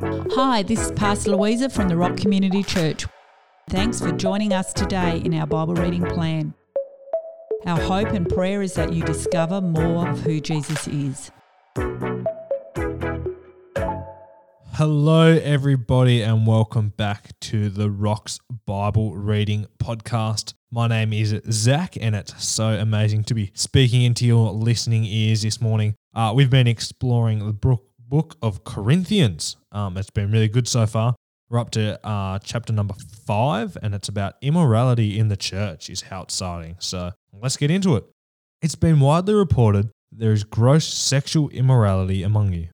Hi, this is Pastor Louisa from the Rock Community Church. Thanks for joining us today in our Bible reading plan. Our hope and prayer is that you discover more of who Jesus is. Hello, everybody, and welcome back to the Rocks Bible Reading Podcast. My name is Zach, and it's so amazing to be speaking into your listening ears this morning. Uh, we've been exploring the book of Corinthians. Um, it's been really good so far. We're up to uh, chapter number five, and it's about immorality in the church, is how it's starting. So let's get into it. It's been widely reported there is gross sexual immorality among you.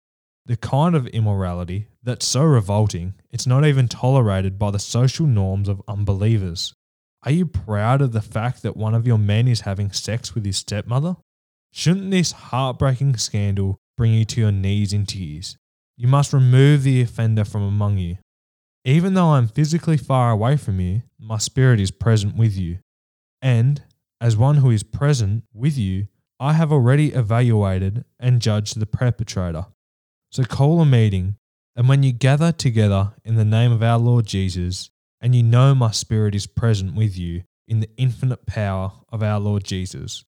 The kind of immorality that's so revolting, it's not even tolerated by the social norms of unbelievers. Are you proud of the fact that one of your men is having sex with his stepmother? Shouldn't this heartbreaking scandal bring you to your knees in tears? You must remove the offender from among you. Even though I am physically far away from you, my spirit is present with you. And, as one who is present with you, I have already evaluated and judged the perpetrator. So call a meeting, and when you gather together in the name of our Lord Jesus, and you know my Spirit is present with you in the infinite power of our Lord Jesus.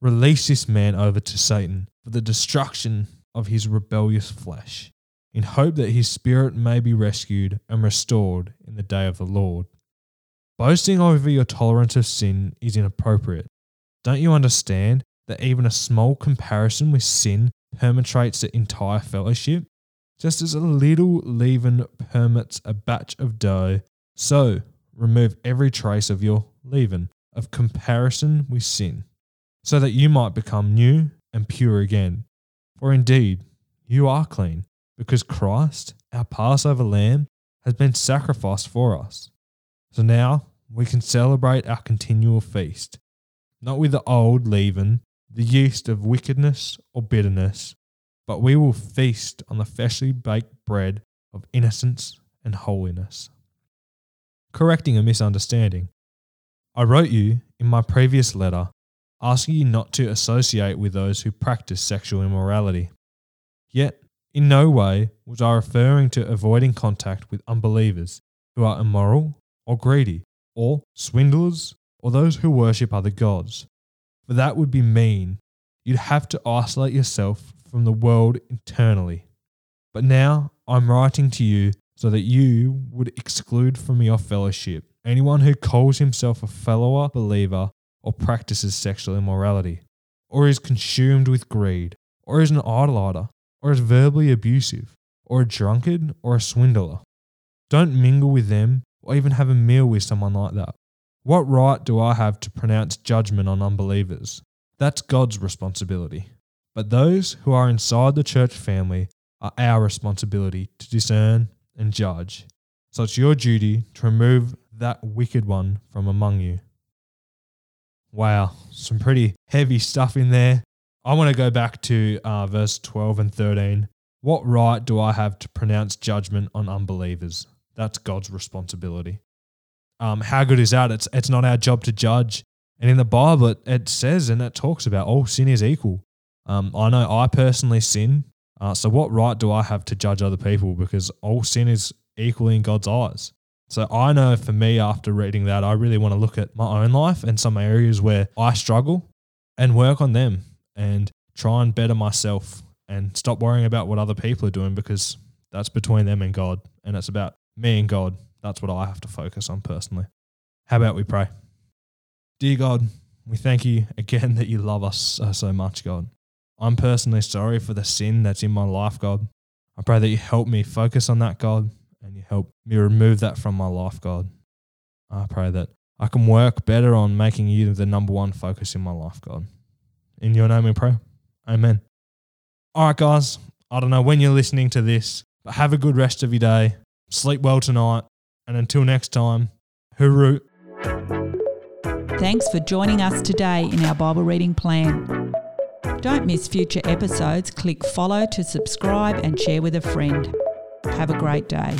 Release this man over to Satan for the destruction of his rebellious flesh, in hope that his spirit may be rescued and restored in the day of the Lord. Boasting over your tolerance of sin is inappropriate. Don't you understand that even a small comparison with sin permeates the entire fellowship? Just as a little leaven permits a batch of dough so remove every trace of your leaven of comparison with sin, so that you might become new and pure again. For indeed, you are clean, because Christ, our Passover lamb, has been sacrificed for us. So now we can celebrate our continual feast, not with the old leaven, the yeast of wickedness or bitterness, but we will feast on the freshly baked bread of innocence and holiness correcting a misunderstanding. I wrote you in my previous letter asking you not to associate with those who practice sexual immorality. Yet, in no way was I referring to avoiding contact with unbelievers who are immoral or greedy or swindlers or those who worship other gods. For that would be mean. You'd have to isolate yourself from the world internally. But now I'm writing to you so that you would exclude from your fellowship anyone who calls himself a fellow believer or practices sexual immorality, or is consumed with greed, or is an idolater, or is verbally abusive, or a drunkard, or a swindler. Don't mingle with them or even have a meal with someone like that. What right do I have to pronounce judgment on unbelievers? That's God's responsibility. But those who are inside the church family are our responsibility to discern and judge. So it's your duty to remove that wicked one from among you. Wow, some pretty heavy stuff in there. I want to go back to uh, verse 12 and 13. What right do I have to pronounce judgment on unbelievers? That's God's responsibility. Um, how good is that? It's, it's not our job to judge. And in the Bible, it, it says and it talks about all sin is equal. Um, I know I personally sin uh, so, what right do I have to judge other people? Because all sin is equally in God's eyes. So, I know for me, after reading that, I really want to look at my own life and some areas where I struggle and work on them and try and better myself and stop worrying about what other people are doing because that's between them and God. And it's about me and God. That's what I have to focus on personally. How about we pray? Dear God, we thank you again that you love us so, so much, God. I'm personally sorry for the sin that's in my life, God. I pray that you help me focus on that, God, and you help me remove that from my life, God. I pray that I can work better on making you the number one focus in my life, God. In your name we pray. Amen. All right, guys. I don't know when you're listening to this, but have a good rest of your day. Sleep well tonight. And until next time, hooroo. Thanks for joining us today in our Bible reading plan. Don't miss future episodes. Click follow to subscribe and share with a friend. Have a great day.